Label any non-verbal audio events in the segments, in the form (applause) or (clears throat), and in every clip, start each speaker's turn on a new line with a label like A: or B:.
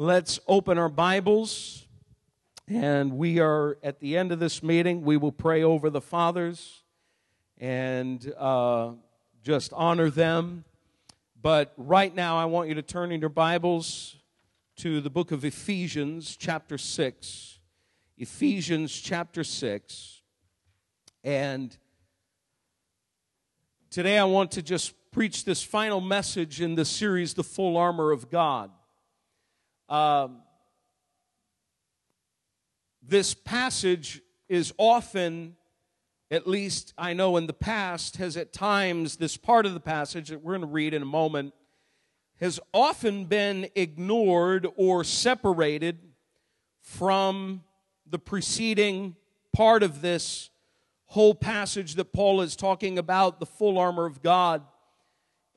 A: Let's open our Bibles. And we are at the end of this meeting. We will pray over the fathers and uh, just honor them. But right now, I want you to turn in your Bibles to the book of Ephesians, chapter 6. Ephesians, chapter 6. And today, I want to just preach this final message in the series, The Full Armor of God. Um, this passage is often, at least I know in the past, has at times, this part of the passage that we're going to read in a moment, has often been ignored or separated from the preceding part of this whole passage that Paul is talking about, the full armor of God.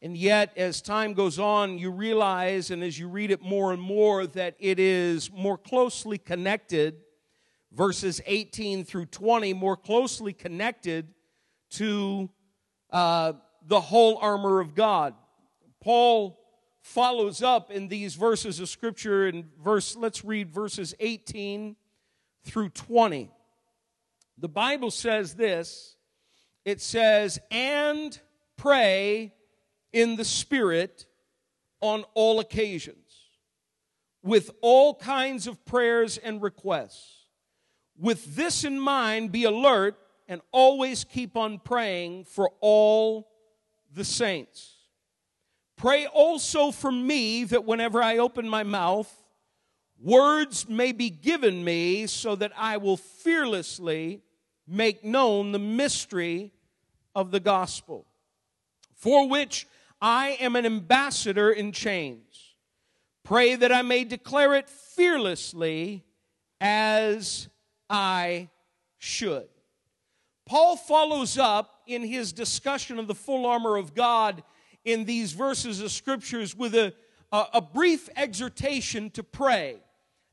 A: And yet, as time goes on, you realize, and as you read it more and more, that it is more closely connected verses 18 through 20 more closely connected to uh, the whole armor of God. Paul follows up in these verses of scripture in verse let's read verses 18 through 20 the bible says this it says and pray in the spirit on all occasions with all kinds of prayers and requests with this in mind, be alert and always keep on praying for all the saints. Pray also for me that whenever I open my mouth, words may be given me so that I will fearlessly make known the mystery of the gospel, for which I am an ambassador in chains. Pray that I may declare it fearlessly as I should. Paul follows up in his discussion of the full armor of God in these verses of scriptures with a, a, a brief exhortation to pray.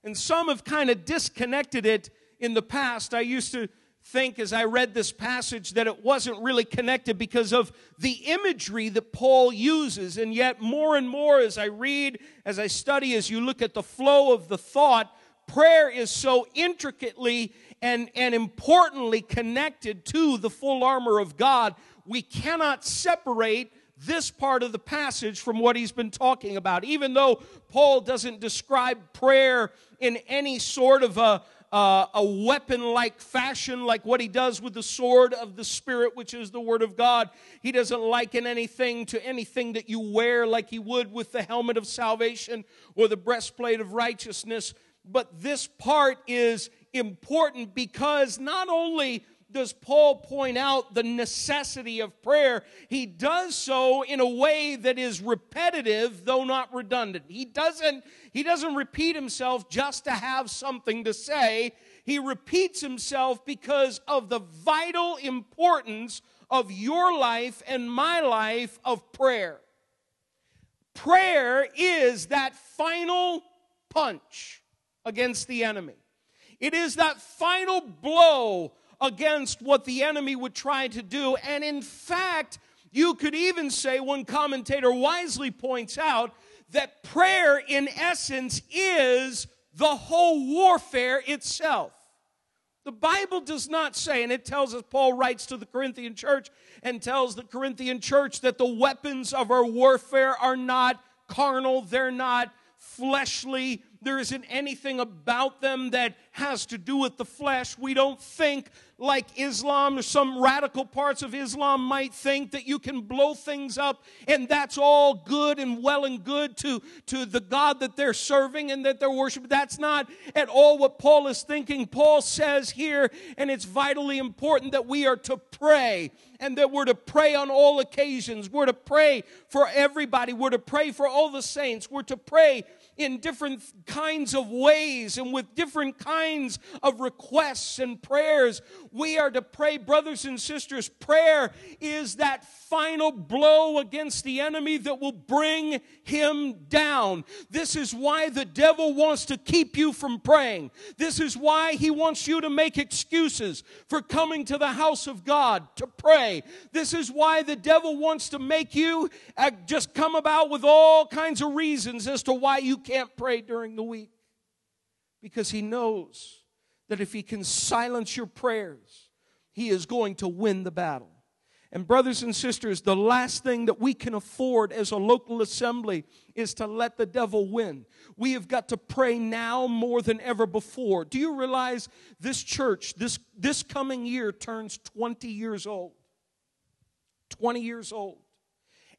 A: And some have kind of disconnected it in the past. I used to think as I read this passage that it wasn't really connected because of the imagery that Paul uses. And yet, more and more as I read, as I study, as you look at the flow of the thought, prayer is so intricately and, and importantly connected to the full armor of God, we cannot separate this part of the passage from what he's been talking about. Even though Paul doesn't describe prayer in any sort of a, uh, a weapon like fashion, like what he does with the sword of the Spirit, which is the Word of God. He doesn't liken anything to anything that you wear, like he would with the helmet of salvation or the breastplate of righteousness but this part is important because not only does Paul point out the necessity of prayer, he does so in a way that is repetitive, though not redundant. He doesn't, he doesn't repeat himself just to have something to say. He repeats himself because of the vital importance of your life and my life of prayer. Prayer is that final punch against the enemy. It is that final blow against what the enemy would try to do. And in fact, you could even say, one commentator wisely points out, that prayer in essence is the whole warfare itself. The Bible does not say, and it tells us, Paul writes to the Corinthian church and tells the Corinthian church that the weapons of our warfare are not carnal, they're not fleshly, there isn't anything about them that has to do with the flesh. We don't think like Islam or some radical parts of Islam might think that you can blow things up and that's all good and well and good to, to the God that they're serving and that they're worshiping. That's not at all what Paul is thinking. Paul says here, and it's vitally important that we are to pray and that we're to pray on all occasions. We're to pray for everybody. We're to pray for all the saints. We're to pray in different kinds of ways and with different kinds of requests and prayers. We are to pray, brothers and sisters. Prayer is that final blow against the enemy that will bring him down. This is why the devil wants to keep you from praying. This is why he wants you to make excuses for coming to the house of God to pray. This is why the devil wants to make you uh, just come about with all kinds of reasons as to why you can't pray during the week? Because he knows that if he can silence your prayers, he is going to win the battle. And, brothers and sisters, the last thing that we can afford as a local assembly is to let the devil win. We have got to pray now more than ever before. Do you realize this church, this, this coming year, turns 20 years old? 20 years old.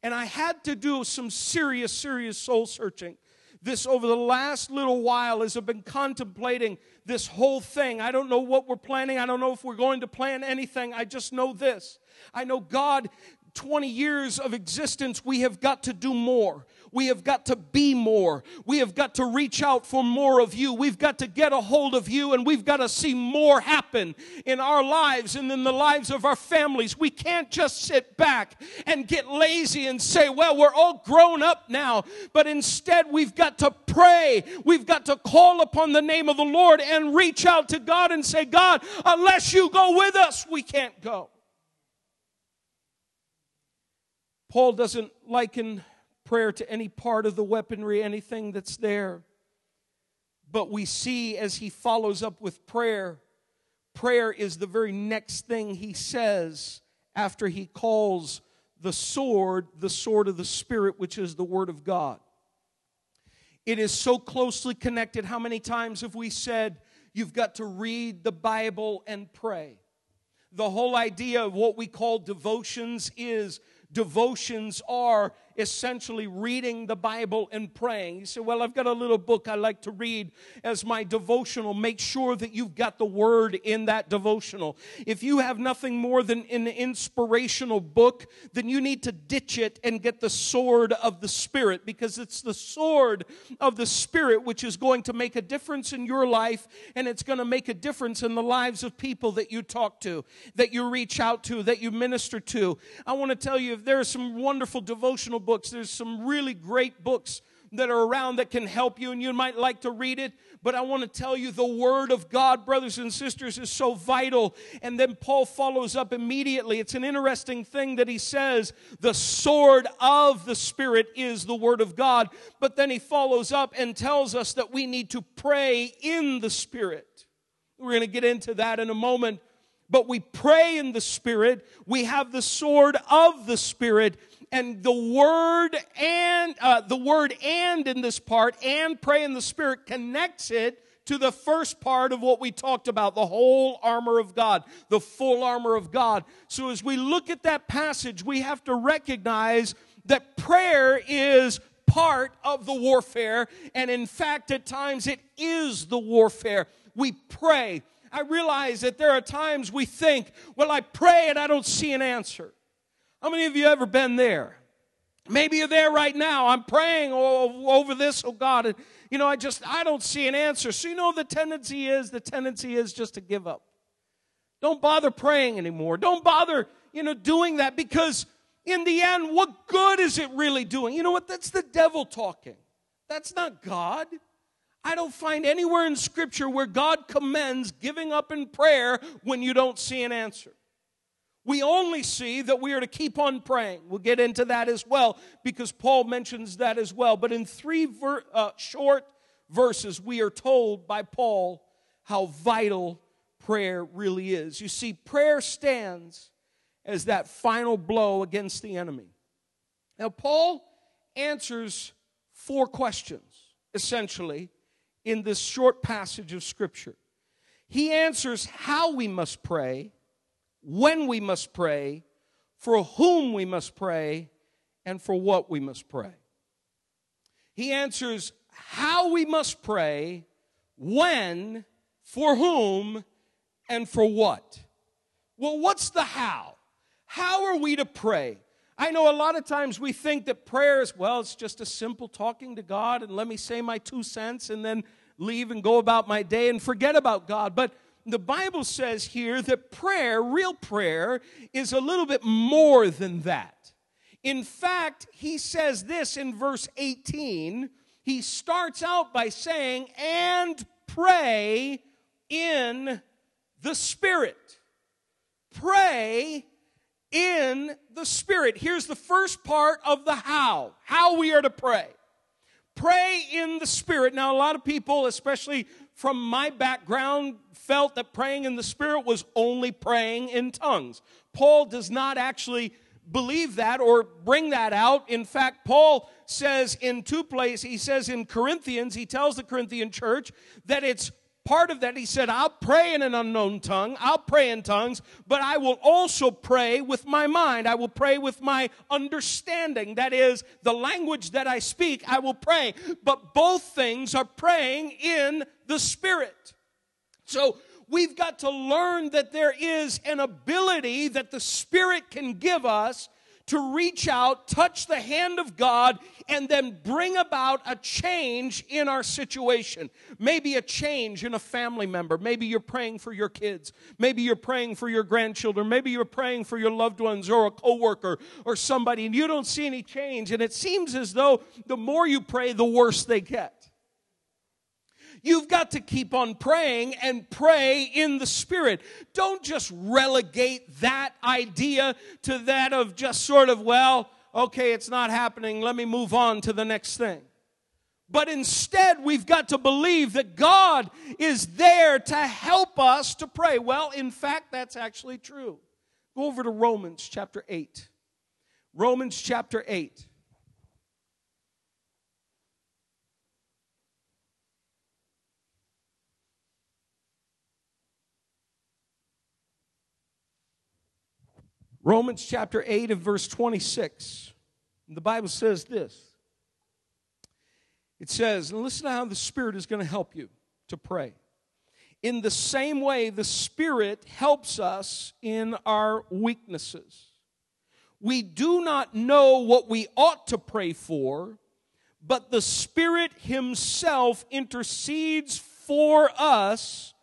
A: And I had to do some serious, serious soul searching this over the last little while as I've been contemplating this whole thing. I don't know what we're planning. I don't know if we're going to plan anything. I just know this. I know God 20 years of existence, we have got to do more. We have got to be more. We have got to reach out for more of you. We've got to get a hold of you and we've got to see more happen in our lives and in the lives of our families. We can't just sit back and get lazy and say, well, we're all grown up now. But instead, we've got to pray. We've got to call upon the name of the Lord and reach out to God and say, God, unless you go with us, we can't go. Paul doesn't liken prayer to any part of the weaponry, anything that's there. But we see as he follows up with prayer, prayer is the very next thing he says after he calls the sword the sword of the Spirit, which is the Word of God. It is so closely connected. How many times have we said, You've got to read the Bible and pray? The whole idea of what we call devotions is devotions are essentially reading the Bible and praying. You say, Well, I've got a little book I like to read as my devotional. Make sure that you've got the word in that devotional. If you have nothing more than an inspirational book, then you need to ditch it and get the sword of the Spirit because it's the sword of the Spirit which is going to make a difference in your life and it's going to make a difference in the lives of people that you talk to, that you reach out to, that you minister to. I want to tell you, if there are some wonderful devotional books. There's some really great books that are around that can help you, and you might like to read it. But I want to tell you the Word of God, brothers and sisters, is so vital. And then Paul follows up immediately. It's an interesting thing that he says the sword of the Spirit is the Word of God. But then he follows up and tells us that we need to pray in the Spirit. We're going to get into that in a moment. But we pray in the Spirit. We have the sword of the Spirit and the word and uh, the word and in this part and pray in the spirit connects it to the first part of what we talked about the whole armor of God, the full armor of God. So as we look at that passage, we have to recognize that prayer is part of the warfare, and in fact, at times it is the warfare. We pray. I realize that there are times we think, well, I pray and I don't see an answer. How many of you ever been there? Maybe you're there right now. I'm praying over this, oh God, and you know, I just I don't see an answer. So you know the tendency is the tendency is just to give up. Don't bother praying anymore. Don't bother, you know, doing that because in the end, what good is it really doing? You know what? That's the devil talking. That's not God. I don't find anywhere in Scripture where God commends giving up in prayer when you don't see an answer. We only see that we are to keep on praying. We'll get into that as well because Paul mentions that as well. But in three ver- uh, short verses, we are told by Paul how vital prayer really is. You see, prayer stands as that final blow against the enemy. Now, Paul answers four questions, essentially, in this short passage of Scripture. He answers how we must pray when we must pray, for whom we must pray, and for what we must pray. He answers how we must pray, when, for whom, and for what. Well, what's the how? How are we to pray? I know a lot of times we think that prayer is, well, it's just a simple talking to God and let me say my two cents and then leave and go about my day and forget about God. But the Bible says here that prayer, real prayer, is a little bit more than that. In fact, he says this in verse 18. He starts out by saying, and pray in the Spirit. Pray in the Spirit. Here's the first part of the how how we are to pray. Pray in the Spirit. Now, a lot of people, especially from my background, felt that praying in the Spirit was only praying in tongues. Paul does not actually believe that or bring that out. In fact, Paul says in two places, he says in Corinthians, he tells the Corinthian church that it's part of that, he said, I'll pray in an unknown tongue, I'll pray in tongues, but I will also pray with my mind. I will pray with my understanding. That is, the language that I speak, I will pray. But both things are praying in the Spirit. So, we've got to learn that there is an ability that the Spirit can give us to reach out, touch the hand of God, and then bring about a change in our situation. Maybe a change in a family member. Maybe you're praying for your kids. Maybe you're praying for your grandchildren. Maybe you're praying for your loved ones or a coworker or somebody, and you don't see any change. And it seems as though the more you pray, the worse they get. You've got to keep on praying and pray in the Spirit. Don't just relegate that idea to that of just sort of, well, okay, it's not happening. Let me move on to the next thing. But instead, we've got to believe that God is there to help us to pray. Well, in fact, that's actually true. Go over to Romans chapter 8. Romans chapter 8. Romans chapter 8 and verse 26. The Bible says this. It says, and listen to how the Spirit is going to help you to pray. In the same way, the Spirit helps us in our weaknesses. We do not know what we ought to pray for, but the Spirit Himself intercedes for us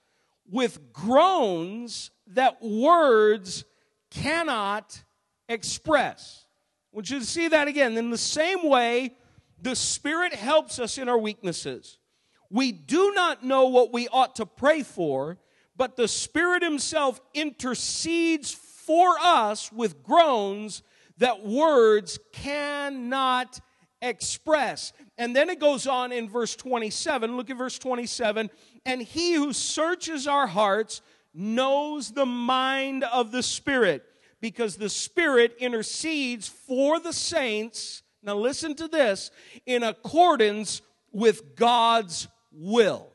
A: with groans that words cannot express. I want you to see that again. In the same way, the Spirit helps us in our weaknesses. We do not know what we ought to pray for, but the Spirit Himself intercedes for us with groans that words cannot express. And then it goes on in verse 27. Look at verse 27. And He who searches our hearts knows the mind of the Spirit because the Spirit intercedes for the saints. Now, listen to this in accordance with God's will.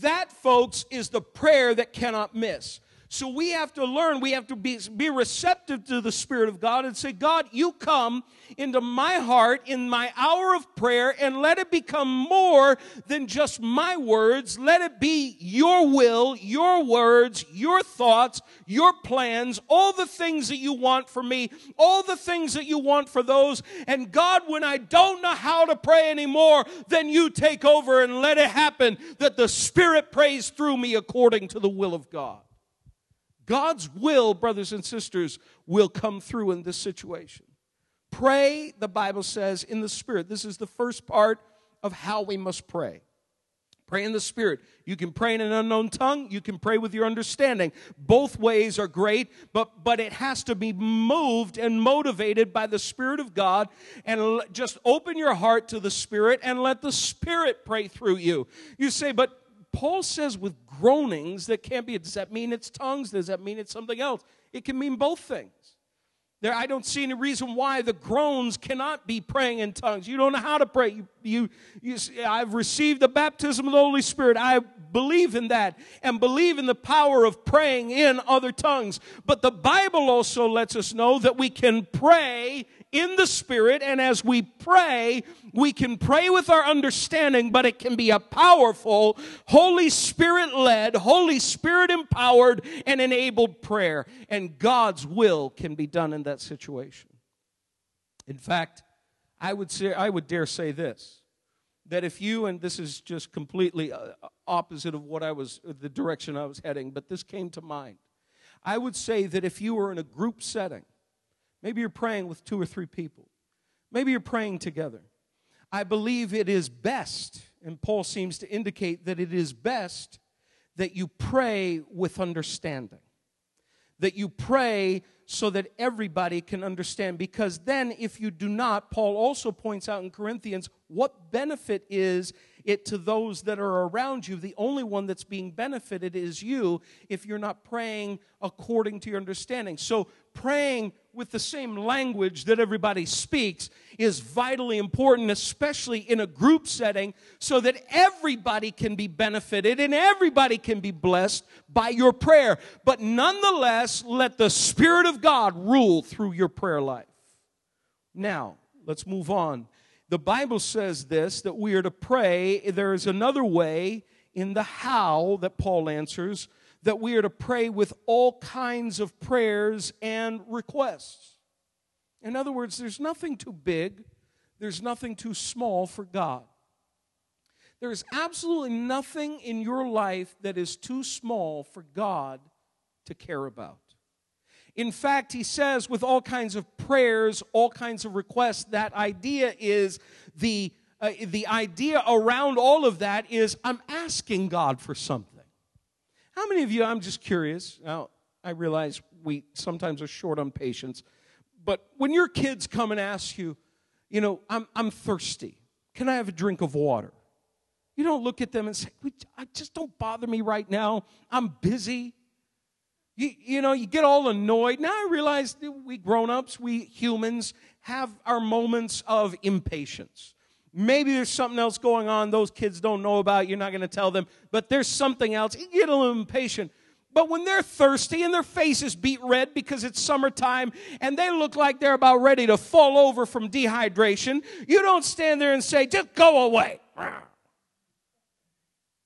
A: That, folks, is the prayer that cannot miss. So we have to learn, we have to be, be receptive to the Spirit of God and say, God, you come into my heart in my hour of prayer and let it become more than just my words. Let it be your will, your words, your thoughts, your plans, all the things that you want for me, all the things that you want for those. And God, when I don't know how to pray anymore, then you take over and let it happen that the Spirit prays through me according to the will of God. God's will, brothers and sisters, will come through in this situation. Pray, the Bible says, in the Spirit. This is the first part of how we must pray. Pray in the Spirit. You can pray in an unknown tongue. You can pray with your understanding. Both ways are great, but, but it has to be moved and motivated by the Spirit of God. And just open your heart to the Spirit and let the Spirit pray through you. You say, but Paul says with groanings that can't be, does that mean it's tongues? Does that mean it's something else? It can mean both things. There, I don't see any reason why the groans cannot be praying in tongues. You don't know how to pray. You, you, you, I've received the baptism of the Holy Spirit. I believe in that and believe in the power of praying in other tongues. But the Bible also lets us know that we can pray in the Spirit, and as we pray, we can pray with our understanding, but it can be a powerful, Holy Spirit led, Holy Spirit empowered, and enabled prayer. And God's will can be done in that situation. In fact, I would say, I would dare say this that if you, and this is just completely uh, opposite of what I was, the direction I was heading, but this came to mind. I would say that if you were in a group setting, Maybe you're praying with two or three people. Maybe you're praying together. I believe it is best, and Paul seems to indicate that it is best that you pray with understanding. That you pray so that everybody can understand. Because then, if you do not, Paul also points out in Corinthians what benefit is it to those that are around you. The only one that's being benefited is you if you're not praying according to your understanding. So, praying with the same language that everybody speaks is vitally important, especially in a group setting, so that everybody can be benefited and everybody can be blessed by your prayer. But nonetheless, let the Spirit of God rule through your prayer life. Now, let's move on. The Bible says this that we are to pray. There is another way in the how that Paul answers that we are to pray with all kinds of prayers and requests. In other words, there's nothing too big, there's nothing too small for God. There is absolutely nothing in your life that is too small for God to care about. In fact, he says with all kinds of prayers, all kinds of requests, that idea is the, uh, the idea around all of that is I'm asking God for something. How many of you, I'm just curious, now I realize we sometimes are short on patience, but when your kids come and ask you, you know, I'm, I'm thirsty, can I have a drink of water? You don't look at them and say, just don't bother me right now, I'm busy. You, you know, you get all annoyed. Now I realize we grown ups, we humans, have our moments of impatience. Maybe there's something else going on those kids don't know about. You're not going to tell them, but there's something else. You get a little impatient. But when they're thirsty and their faces beet red because it's summertime and they look like they're about ready to fall over from dehydration, you don't stand there and say, just go away.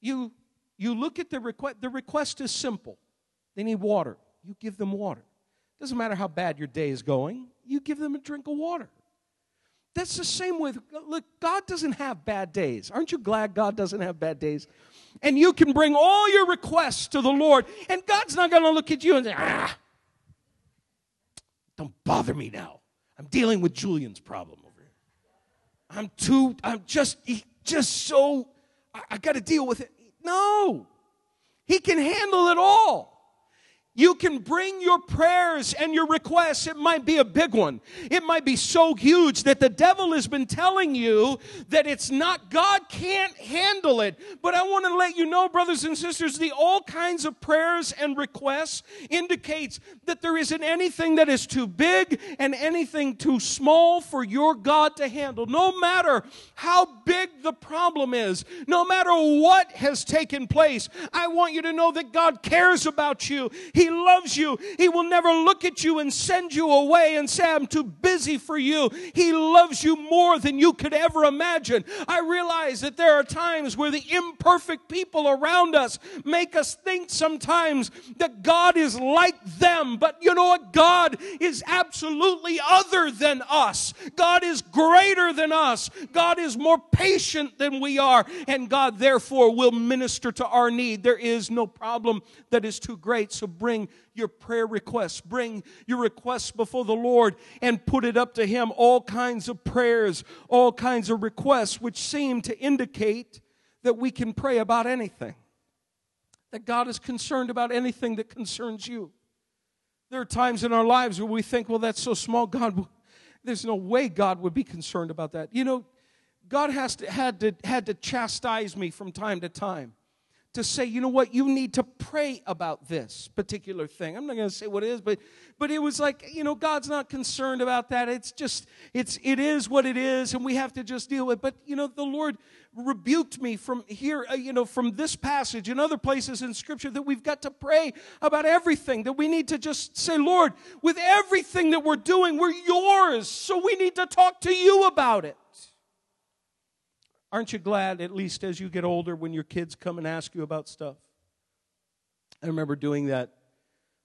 A: You, you look at the request. The request is simple. They need water. You give them water. Doesn't matter how bad your day is going, you give them a drink of water. That's the same with, look, God doesn't have bad days. Aren't you glad God doesn't have bad days? And you can bring all your requests to the Lord, and God's not going to look at you and say, ah, don't bother me now. I'm dealing with Julian's problem over here. I'm too, I'm just, just so, I, I got to deal with it. No, He can handle it all. You can bring your prayers and your requests. It might be a big one. It might be so huge that the devil has been telling you that it's not, God can't handle it. But I want to let you know, brothers and sisters, the all kinds of prayers and requests indicates that there isn't anything that is too big and anything too small for your God to handle. No matter how big the problem is, no matter what has taken place, I want you to know that God cares about you. He he loves you. He will never look at you and send you away and say, I'm too busy for you. He loves you more than you could ever imagine. I realize that there are times where the imperfect people around us make us think sometimes that God is like them. But you know what? God is absolutely other than us. God is greater than us. God is more patient than we are. And God, therefore, will minister to our need. There is no problem that is too great. So bring bring your prayer requests, bring your requests before the Lord and put it up to Him. All kinds of prayers, all kinds of requests, which seem to indicate that we can pray about anything, that God is concerned about anything that concerns you. There are times in our lives where we think, well, that's so small, God, there's no way God would be concerned about that. You know, God has to, had, to, had to chastise me from time to time to say, you know what, you need to pray about this particular thing. I'm not going to say what it is, but but it was like, you know, God's not concerned about that. It's just it's it is what it is and we have to just deal with. It. But you know, the Lord rebuked me from here, uh, you know, from this passage and other places in scripture that we've got to pray about everything. That we need to just say, Lord, with everything that we're doing, we're yours. So we need to talk to you about it. Aren't you glad, at least as you get older, when your kids come and ask you about stuff? I remember doing that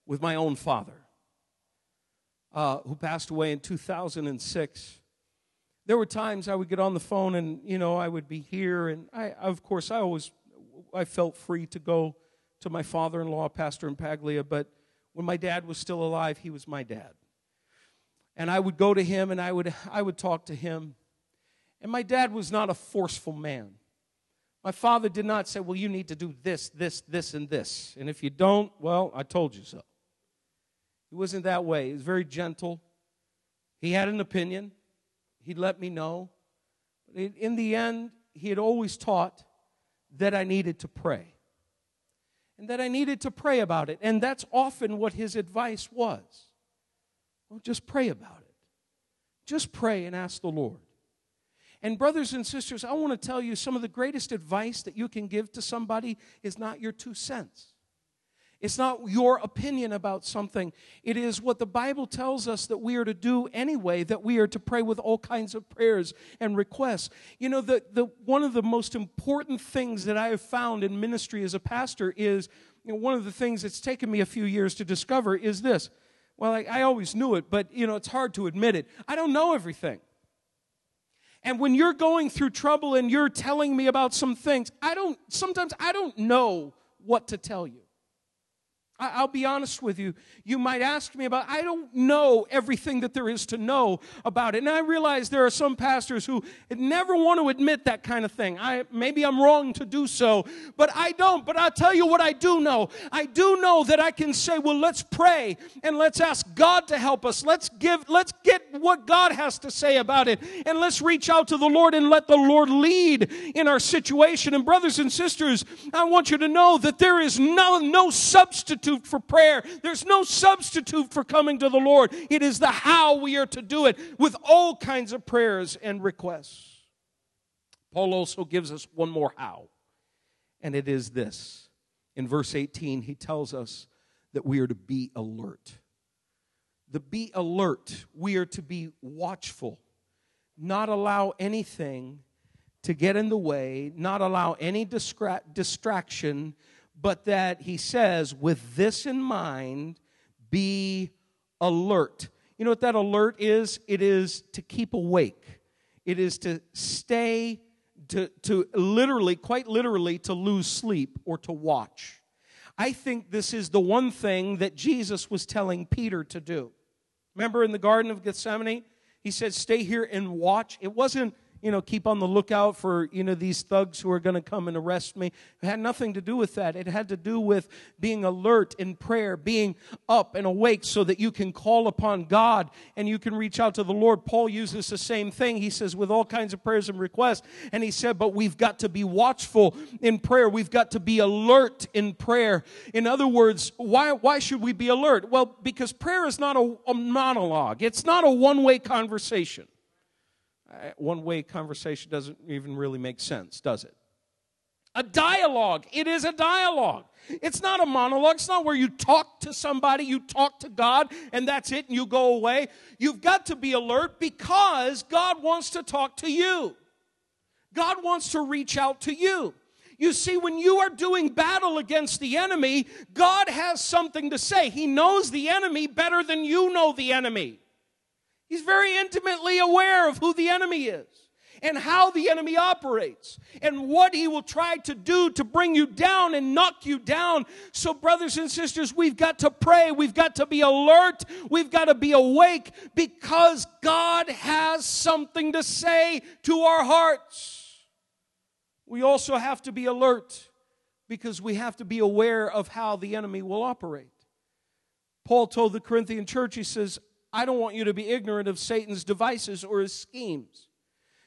A: with my own father, uh, who passed away in 2006. There were times I would get on the phone and, you know, I would be here, and I, of course, I always, I felt free to go to my father-in-law, Pastor Impaglia, but when my dad was still alive, he was my dad. And I would go to him and I would, I would talk to him. And my dad was not a forceful man. My father did not say, Well, you need to do this, this, this, and this. And if you don't, well, I told you so. He wasn't that way. He was very gentle. He had an opinion. He'd let me know. But in the end, he had always taught that I needed to pray. And that I needed to pray about it. And that's often what his advice was. Well, just pray about it. Just pray and ask the Lord. And, brothers and sisters, I want to tell you some of the greatest advice that you can give to somebody is not your two cents. It's not your opinion about something. It is what the Bible tells us that we are to do anyway, that we are to pray with all kinds of prayers and requests. You know, the, the, one of the most important things that I have found in ministry as a pastor is you know, one of the things that's taken me a few years to discover is this. Well, I, I always knew it, but, you know, it's hard to admit it. I don't know everything. And when you're going through trouble and you're telling me about some things, I don't, sometimes I don't know what to tell you. I'll be honest with you. You might ask me about, I don't know everything that there is to know about it. And I realize there are some pastors who never want to admit that kind of thing. I, maybe I'm wrong to do so, but I don't. But I'll tell you what I do know. I do know that I can say, well, let's pray and let's ask God to help us. Let's give, let's get what God has to say about it. And let's reach out to the Lord and let the Lord lead in our situation. And brothers and sisters, I want you to know that there is no, no substitute substitute for prayer. There's no substitute for coming to the Lord. It is the how we are to do it with all kinds of prayers and requests. Paul also gives us one more how, and it is this. In verse 18, he tells us that we are to be alert. The be alert, we are to be watchful, not allow anything to get in the way, not allow any distra- distraction but that he says, with this in mind, be alert. You know what that alert is? It is to keep awake, it is to stay, to, to literally, quite literally, to lose sleep or to watch. I think this is the one thing that Jesus was telling Peter to do. Remember in the Garden of Gethsemane? He said, Stay here and watch. It wasn't you know, keep on the lookout for, you know, these thugs who are going to come and arrest me. It had nothing to do with that. It had to do with being alert in prayer, being up and awake so that you can call upon God and you can reach out to the Lord. Paul uses the same thing. He says, with all kinds of prayers and requests. And he said, but we've got to be watchful in prayer. We've got to be alert in prayer. In other words, why, why should we be alert? Well, because prayer is not a, a monologue. It's not a one-way conversation Uh, one way conversation doesn't even really make sense, does it? A dialogue. It is a dialogue. It's not a monologue. It's not where you talk to somebody, you talk to God, and that's it, and you go away. You've got to be alert because God wants to talk to you. God wants to reach out to you. You see, when you are doing battle against the enemy, God has something to say. He knows the enemy better than you know the enemy. He's very intimately aware of who the enemy is and how the enemy operates and what he will try to do to bring you down and knock you down. So, brothers and sisters, we've got to pray. We've got to be alert. We've got to be awake because God has something to say to our hearts. We also have to be alert because we have to be aware of how the enemy will operate. Paul told the Corinthian church, he says, I don't want you to be ignorant of Satan's devices or his schemes.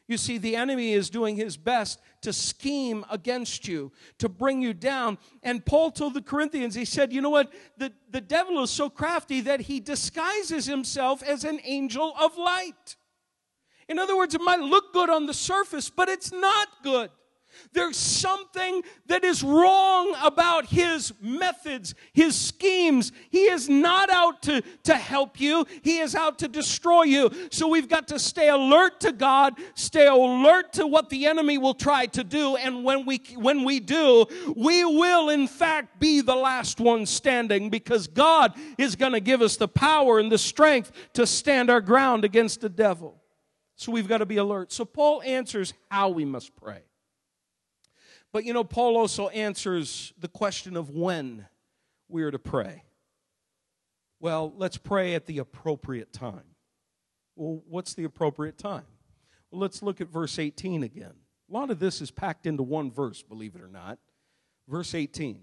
A: You see, the enemy is doing his best to scheme against you, to bring you down. And Paul told the Corinthians, he said, You know what? The, the devil is so crafty that he disguises himself as an angel of light. In other words, it might look good on the surface, but it's not good. There's something that is wrong about his methods, his schemes. He is not out to, to help you, he is out to destroy you. So we've got to stay alert to God, stay alert to what the enemy will try to do. And when we, when we do, we will in fact be the last one standing because God is going to give us the power and the strength to stand our ground against the devil. So we've got to be alert. So Paul answers how we must pray. But you know, Paul also answers the question of when we are to pray. Well, let's pray at the appropriate time. Well, what's the appropriate time? Well, let's look at verse 18 again. A lot of this is packed into one verse, believe it or not. Verse 18.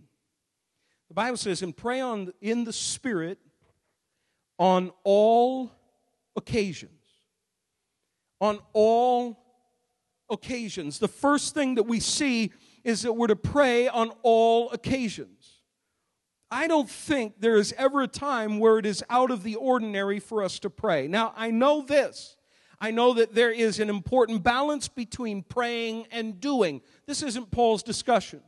A: The Bible says, and pray on in the Spirit on all occasions. On all occasions. The first thing that we see is that we're to pray on all occasions. I don't think there is ever a time where it is out of the ordinary for us to pray. Now, I know this. I know that there is an important balance between praying and doing. This isn't Paul's discussion.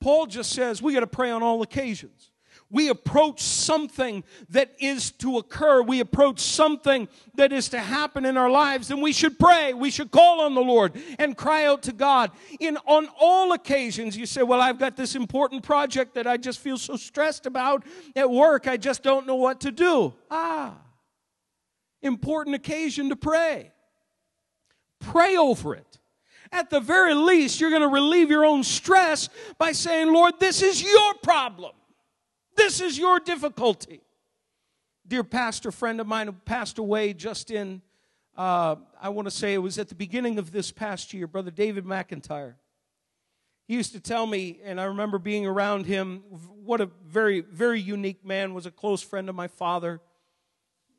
A: Paul just says we got to pray on all occasions we approach something that is to occur, we approach something that is to happen in our lives, and we should pray. We should call on the Lord and cry out to God. In on all occasions, you say, Well, I've got this important project that I just feel so stressed about at work, I just don't know what to do. Ah, important occasion to pray. Pray over it. At the very least, you're going to relieve your own stress by saying, Lord, this is your problem. This is your difficulty. Dear pastor friend of mine who passed away just in, uh, I want to say it was at the beginning of this past year, Brother David McIntyre. He used to tell me, and I remember being around him, what a very, very unique man, was a close friend of my father.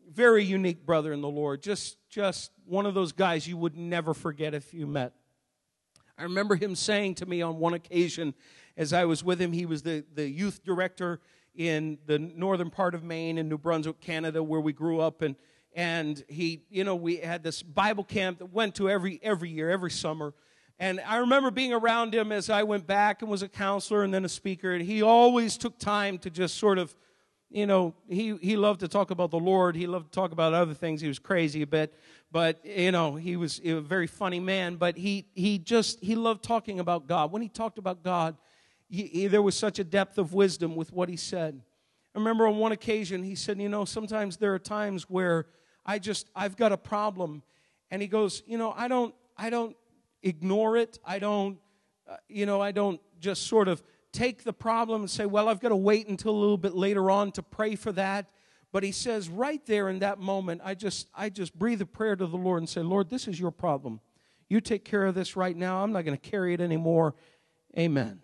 A: Very unique brother in the Lord. Just, just one of those guys you would never forget if you met. I remember him saying to me on one occasion, as I was with him, he was the, the youth director in the northern part of Maine and New Brunswick, Canada, where we grew up. And, and he, you know, we had this Bible camp that went to every, every year, every summer. And I remember being around him as I went back and was a counselor and then a speaker. And he always took time to just sort of, you know, he, he loved to talk about the Lord. He loved to talk about other things. He was crazy a bit, but, you know, he was, he was a very funny man. But he, he just, he loved talking about God. When he talked about God, he, he, there was such a depth of wisdom with what he said. I remember on one occasion he said, You know, sometimes there are times where I just, I've got a problem. And he goes, You know, I don't, I don't ignore it. I don't, uh, you know, I don't just sort of take the problem and say, Well, I've got to wait until a little bit later on to pray for that. But he says, right there in that moment, I just, I just breathe a prayer to the Lord and say, Lord, this is your problem. You take care of this right now. I'm not going to carry it anymore. Amen.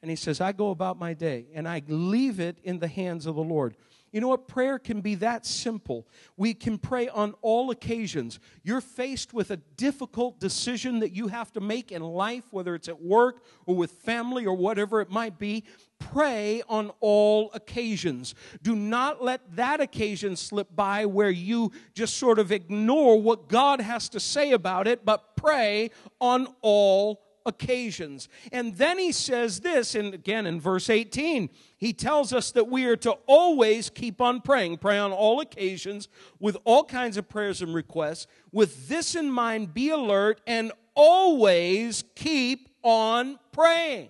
A: And he says, I go about my day and I leave it in the hands of the Lord. You know what? Prayer can be that simple. We can pray on all occasions. You're faced with a difficult decision that you have to make in life, whether it's at work or with family or whatever it might be. Pray on all occasions. Do not let that occasion slip by where you just sort of ignore what God has to say about it, but pray on all occasions. And then he says this, and again in verse 18, he tells us that we are to always keep on praying, pray on all occasions with all kinds of prayers and requests. With this in mind, be alert and always keep on praying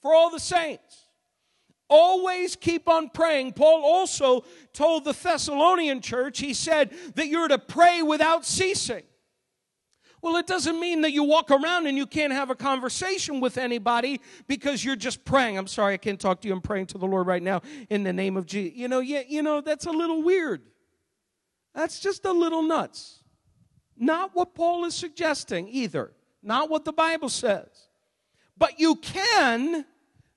A: for all the saints. Always keep on praying. Paul also told the Thessalonian church, he said that you're to pray without ceasing. Well, it doesn't mean that you walk around and you can't have a conversation with anybody because you're just praying. I'm sorry, I can't talk to you. I'm praying to the Lord right now in the name of Jesus. You know, yeah, you know, that's a little weird. That's just a little nuts. Not what Paul is suggesting either. Not what the Bible says. But you can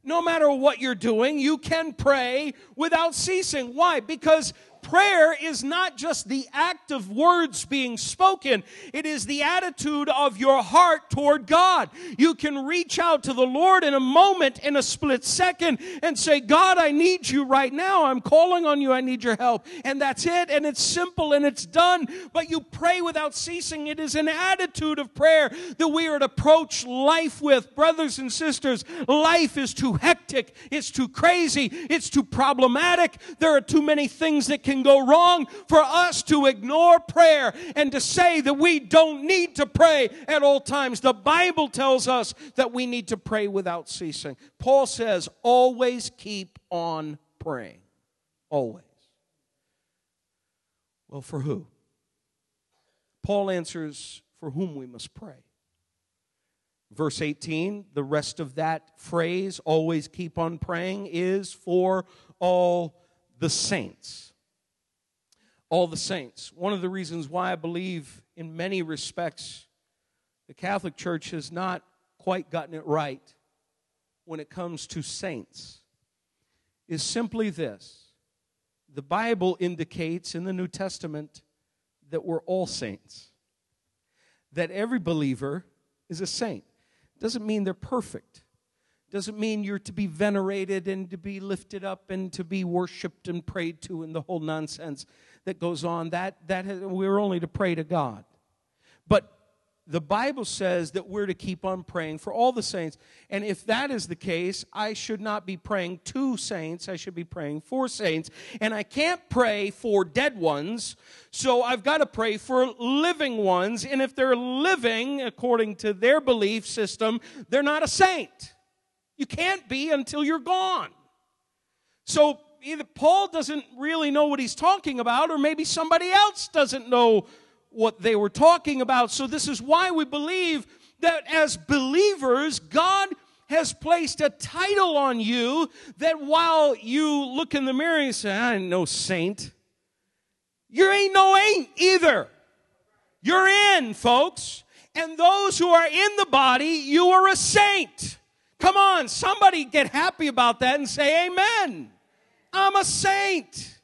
A: no matter what you're doing, you can pray without ceasing. Why? Because prayer is not just the act of words being spoken, it is the attitude of your heart toward God. You can reach out to the Lord in a moment, in a split second, and say, God, I need you right now. I'm calling on you. I need your help. And that's it. And it's simple and it's done. But you pray without ceasing. It is an attitude of prayer that we are to approach life with. Brothers and sisters, life is too hectic. It's too crazy. It's too problematic. There are too many things that can can go wrong for us to ignore prayer and to say that we don't need to pray at all times. The Bible tells us that we need to pray without ceasing. Paul says, always keep on praying. Always. Well, for who? Paul answers, for whom we must pray. Verse 18, the rest of that phrase, always keep on praying, is for all the saints all the saints. One of the reasons why I believe, in many respects, the Catholic Church has not quite gotten it right when it comes to saints is simply this the Bible indicates in the New Testament that we're all saints, that every believer is a saint. Doesn't mean they're perfect. Doesn't mean you're to be venerated and to be lifted up and to be worshiped and prayed to and the whole nonsense that goes on. That, that has, we're only to pray to God. But the Bible says that we're to keep on praying for all the saints. And if that is the case, I should not be praying to saints. I should be praying for saints. And I can't pray for dead ones. So I've got to pray for living ones. And if they're living according to their belief system, they're not a saint. You can't be until you're gone. So either Paul doesn't really know what he's talking about, or maybe somebody else doesn't know what they were talking about. So, this is why we believe that as believers, God has placed a title on you that while you look in the mirror and say, I ain't no saint, you ain't no ain't either. You're in, folks. And those who are in the body, you are a saint. Come on, somebody get happy about that and say, Amen. I'm a saint.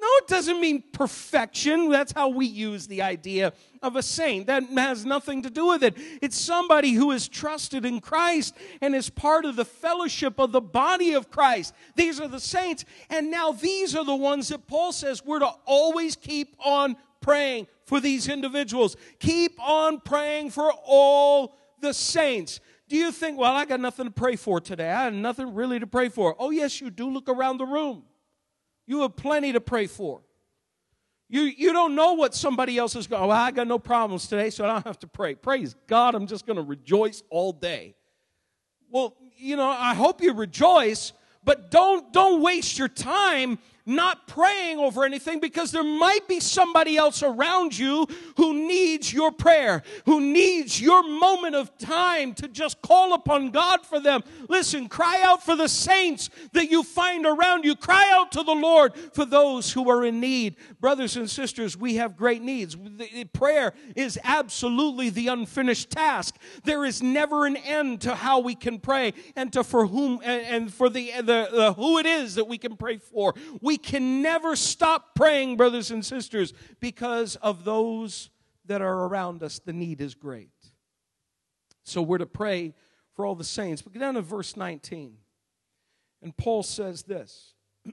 A: No, it doesn't mean perfection. That's how we use the idea of a saint. That has nothing to do with it. It's somebody who is trusted in Christ and is part of the fellowship of the body of Christ. These are the saints. And now these are the ones that Paul says we're to always keep on praying for these individuals. Keep on praying for all the saints. Do you think, well, I got nothing to pray for today? I have nothing really to pray for. Oh, yes, you do. Look around the room. You have plenty to pray for. You, you don't know what somebody else is going, well, oh, I got no problems today, so I don't have to pray. Praise God, I'm just going to rejoice all day. Well, you know, I hope you rejoice, but don't, don't waste your time not praying over anything because there might be somebody else around you who needs your prayer, who needs your moment of time to just call upon God for them. Listen, cry out for the saints that you find around you. Cry out to the Lord for those who are in need. Brothers and sisters, we have great needs. Prayer is absolutely the unfinished task. There is never an end to how we can pray and to for whom and for the, the, the who it is that we can pray for. We can never stop praying, brothers and sisters, because of those that are around us. The need is great. So we're to pray for all the saints. But get down to verse 19. And Paul says this (clears throat)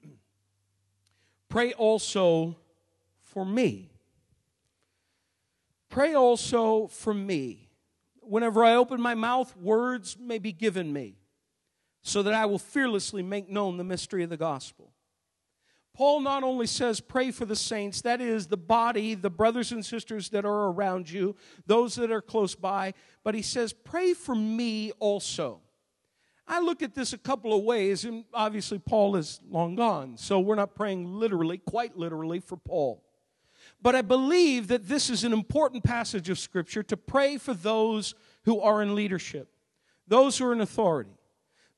A: Pray also for me. Pray also for me. Whenever I open my mouth, words may be given me, so that I will fearlessly make known the mystery of the gospel Paul not only says, pray for the saints, that is the body, the brothers and sisters that are around you, those that are close by, but he says, pray for me also. I look at this a couple of ways, and obviously Paul is long gone, so we're not praying literally, quite literally, for Paul. But I believe that this is an important passage of Scripture to pray for those who are in leadership, those who are in authority,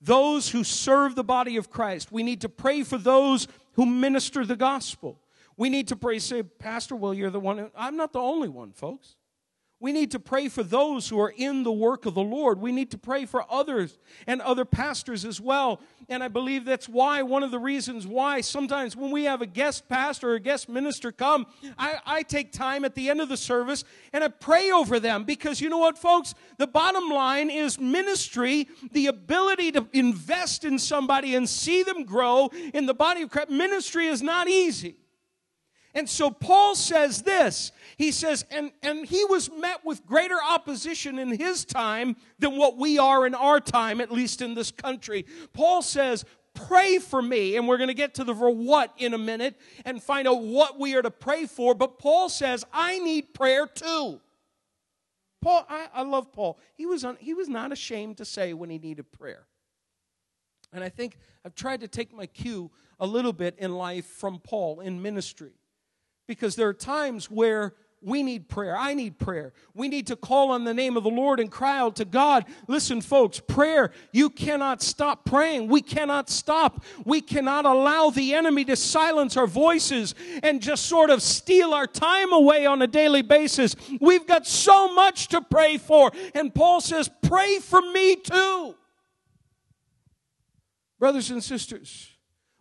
A: those who serve the body of Christ. We need to pray for those who minister the gospel. We need to pray, say, Pastor, well, you're the one. I'm not the only one, folks. We need to pray for those who are in the work of the Lord. We need to pray for others and other pastors as well. And I believe that's why, one of the reasons why sometimes when we have a guest pastor or a guest minister come, I, I take time at the end of the service and I pray over them because you know what, folks? The bottom line is ministry, the ability to invest in somebody and see them grow in the body of Christ. Ministry is not easy. And so Paul says this. He says, and, and he was met with greater opposition in his time than what we are in our time, at least in this country. Paul says, pray for me. And we're going to get to the for what in a minute and find out what we are to pray for. But Paul says, I need prayer too. Paul, I, I love Paul. He was, un, he was not ashamed to say when he needed prayer. And I think I've tried to take my cue a little bit in life from Paul in ministry because there are times where we need prayer. I need prayer. We need to call on the name of the Lord and cry out to God. Listen, folks, prayer, you cannot stop praying. We cannot stop. We cannot allow the enemy to silence our voices and just sort of steal our time away on a daily basis. We've got so much to pray for. And Paul says, Pray for me too. Brothers and sisters,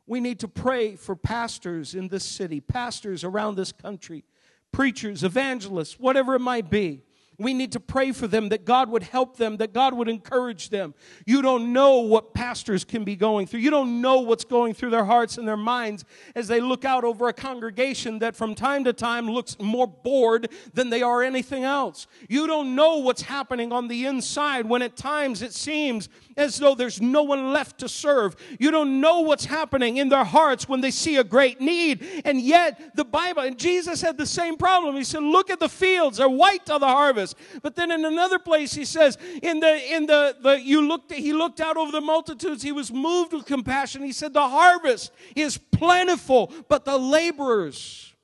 A: We need to pray for pastors in this city, pastors around this country, preachers, evangelists, whatever it might be. We need to pray for them that God would help them, that God would encourage them. You don't know what pastors can be going through. You don't know what's going through their hearts and their minds as they look out over a congregation that from time to time looks more bored than they are anything else. You don't know what's happening on the inside when at times it seems as though there's no one left to serve. You don't know what's happening in their hearts when they see a great need. And yet, the Bible, and Jesus had the same problem. He said, Look at the fields, they're white to the harvest. But then in another place, he says, In the, in the, the you looked, he looked out over the multitudes, he was moved with compassion. He said, The harvest is plentiful, but the laborers,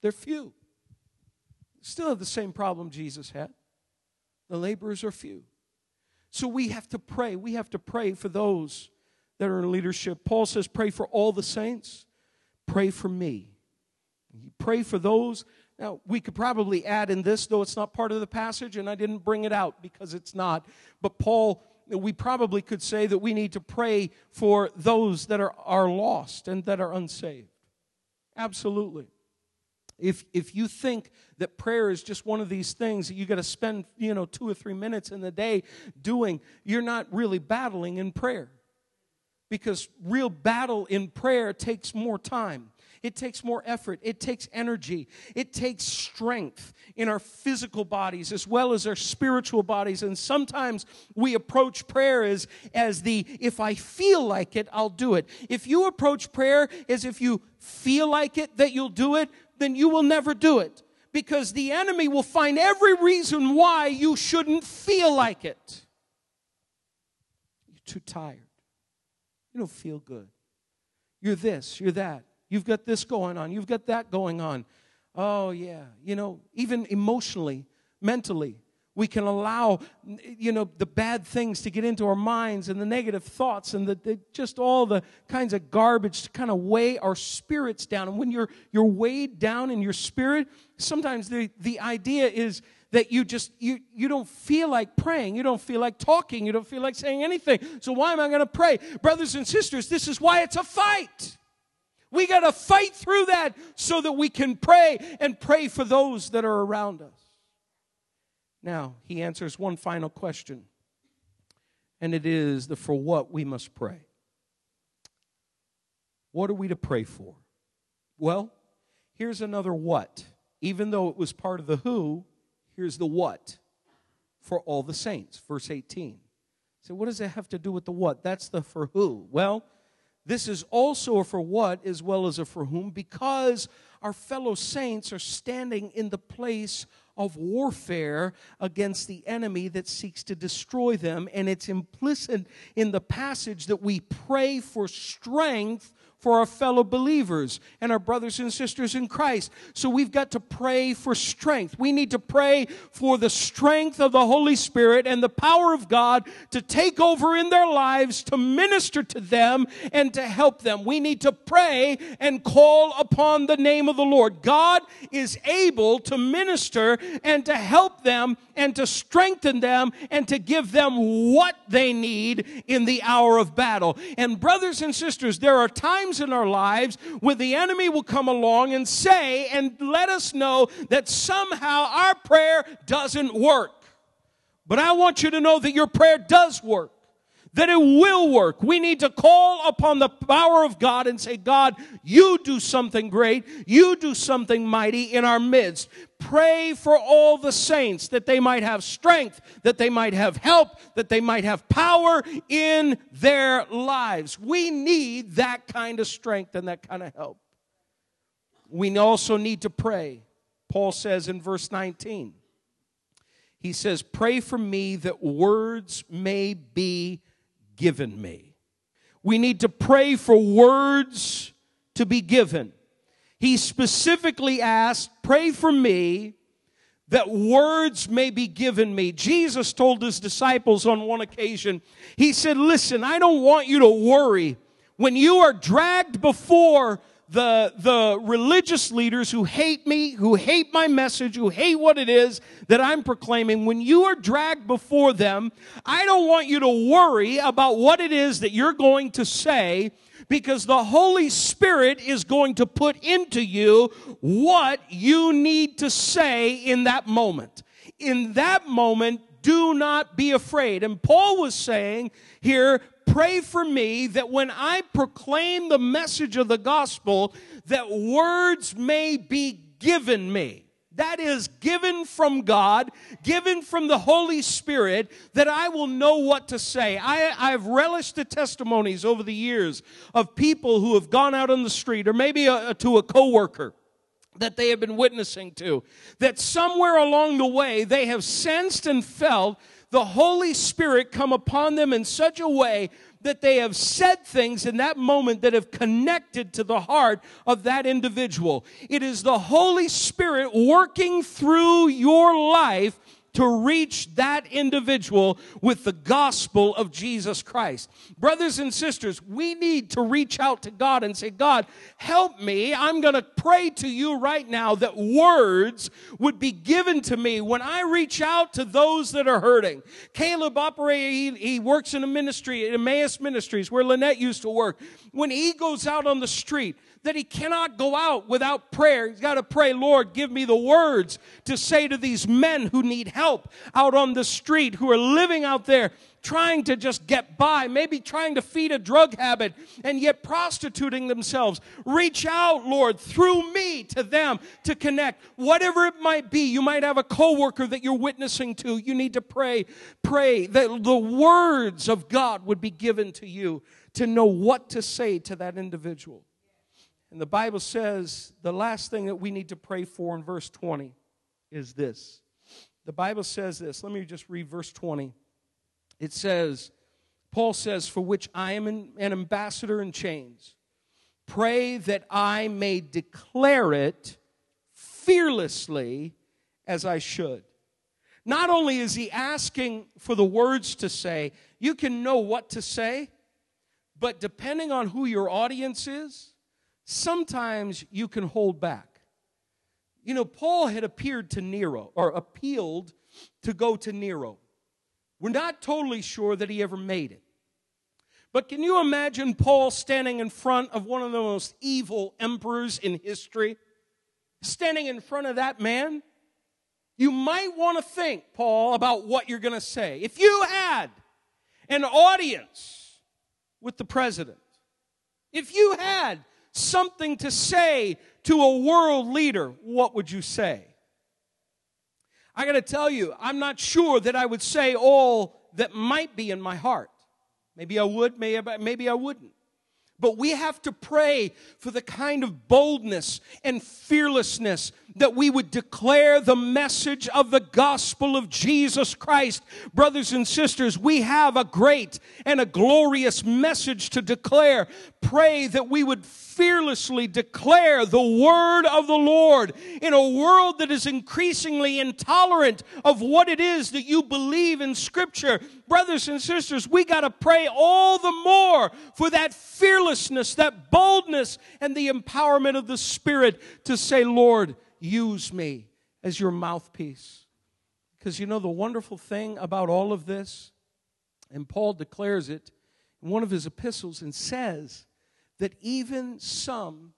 A: they're few. Still have the same problem Jesus had. The laborers are few. So we have to pray. We have to pray for those that are in leadership. Paul says, Pray for all the saints. Pray for me. Pray for those. Now, we could probably add in this, though it's not part of the passage, and I didn't bring it out because it's not. But Paul, we probably could say that we need to pray for those that are, are lost and that are unsaved. Absolutely. If, if you think that prayer is just one of these things that you got to spend, you know, two or three minutes in the day doing, you're not really battling in prayer. Because real battle in prayer takes more time. It takes more effort. It takes energy. It takes strength in our physical bodies as well as our spiritual bodies. And sometimes we approach prayer as, as the if I feel like it, I'll do it. If you approach prayer as if you feel like it, that you'll do it, then you will never do it because the enemy will find every reason why you shouldn't feel like it. You're too tired. You don't feel good. You're this, you're that. You've got this going on, you've got that going on. Oh, yeah. You know, even emotionally, mentally, we can allow you know the bad things to get into our minds and the negative thoughts and the, the, just all the kinds of garbage to kind of weigh our spirits down. And when you're you're weighed down in your spirit sometimes the the idea is that you just you you don't feel like praying. You don't feel like talking. You don't feel like saying anything. So why am i going to pray? Brothers and sisters this is why it's a fight we got to fight through that so that we can pray and pray for those that are around us now, he answers one final question, and it is the for what we must pray. What are we to pray for? Well, here's another what. Even though it was part of the who, here's the what for all the saints. Verse 18. So, what does that have to do with the what? That's the for who. Well, this is also a for what as well as a for whom because our fellow saints are standing in the place of warfare against the enemy that seeks to destroy them. And it's implicit in the passage that we pray for strength for our fellow believers and our brothers and sisters in Christ. So we've got to pray for strength. We need to pray for the strength of the Holy Spirit and the power of God to take over in their lives, to minister to them, and to help them. We need to pray and call upon the name of the Lord. God is able to minister and to help them and to strengthen them and to give them what they need in the hour of battle. And brothers and sisters, there are times in our lives where the enemy will come along and say and let us know that somehow our prayer doesn't work. But I want you to know that your prayer does work that it will work. We need to call upon the power of God and say, God, you do something great. You do something mighty in our midst. Pray for all the saints that they might have strength, that they might have help, that they might have power in their lives. We need that kind of strength and that kind of help. We also need to pray. Paul says in verse 19, he says, Pray for me that words may be given me. We need to pray for words to be given. He specifically asked, Pray for me that words may be given me. Jesus told his disciples on one occasion, He said, Listen, I don't want you to worry. When you are dragged before the, the religious leaders who hate me, who hate my message, who hate what it is that I'm proclaiming, when you are dragged before them, I don't want you to worry about what it is that you're going to say Because the Holy Spirit is going to put into you what you need to say in that moment. In that moment, do not be afraid. And Paul was saying here, pray for me that when I proclaim the message of the gospel, that words may be given me. That is given from God, given from the Holy Spirit, that I will know what to say. I, I've relished the testimonies over the years of people who have gone out on the street, or maybe a, to a coworker that they have been witnessing to, that somewhere along the way they have sensed and felt the Holy Spirit come upon them in such a way that they have said things in that moment that have connected to the heart of that individual. It is the Holy Spirit working through your life to reach that individual with the gospel of Jesus Christ. Brothers and sisters, we need to reach out to God and say, God, help me. I'm going to pray to you right now that words would be given to me when I reach out to those that are hurting. Caleb operated, he, he works in a ministry, at Emmaus Ministries, where Lynette used to work. When he goes out on the street, that he cannot go out without prayer. He's got to pray, Lord, give me the words to say to these men who need help out on the street, who are living out there trying to just get by, maybe trying to feed a drug habit and yet prostituting themselves. Reach out, Lord, through me to them to connect. Whatever it might be, you might have a coworker that you're witnessing to. You need to pray, pray that the words of God would be given to you to know what to say to that individual. And the Bible says the last thing that we need to pray for in verse 20 is this. The Bible says this. Let me just read verse 20. It says, Paul says, For which I am an ambassador in chains. Pray that I may declare it fearlessly as I should. Not only is he asking for the words to say, you can know what to say, but depending on who your audience is, sometimes you can hold back. You know, Paul had appeared to Nero or appealed to go to Nero. We're not totally sure that he ever made it. But can you imagine Paul standing in front of one of the most evil emperors in history? Standing in front of that man? You might want to think, Paul, about what you're going to say. If you had an audience with the president, if you had something to say to a world leader, what would you say? I got to tell you, I'm not sure that I would say all that might be in my heart. Maybe I would, maybe I wouldn't. But we have to pray for the kind of boldness and fearlessness that we would declare the message of the gospel of Jesus Christ. Brothers and sisters, we have a great and a glorious message to declare. Pray that we would fearlessly declare the word of the Lord in a world that is increasingly intolerant of what it is that you believe in Scripture. Brothers and sisters, we got to pray all the more for that fearlessness, that boldness, and the empowerment of the Spirit to say, Lord, use me as your mouthpiece. Because you know the wonderful thing about all of this, and Paul declares it in one of his epistles and says that even some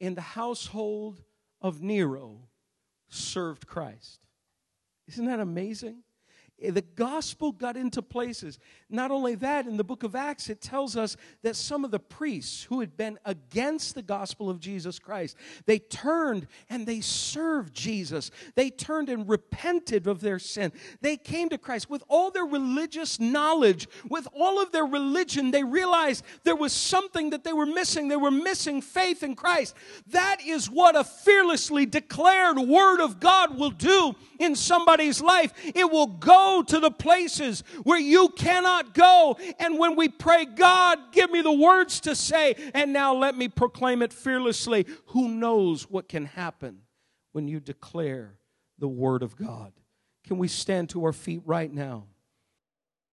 A: in the household of Nero served Christ. Isn't that amazing? Eh, the gospel got into places. Not only that, in the book of Acts, it tells us that some of the priests who had been against the gospel of Jesus Christ, they turned and they served Jesus. They turned and repented of their sin. They came to Christ with all their religious knowledge, with all of their religion. They realized there was something that they were missing. They were missing faith in Christ. That is what a fearlessly declared word of God will do in somebody's life. It will go to the places where you cannot go. And when we pray, God, give me the words to say, and now let me proclaim it fearlessly, who knows what can happen when you declare the word of God? Can we stand to our feet right now?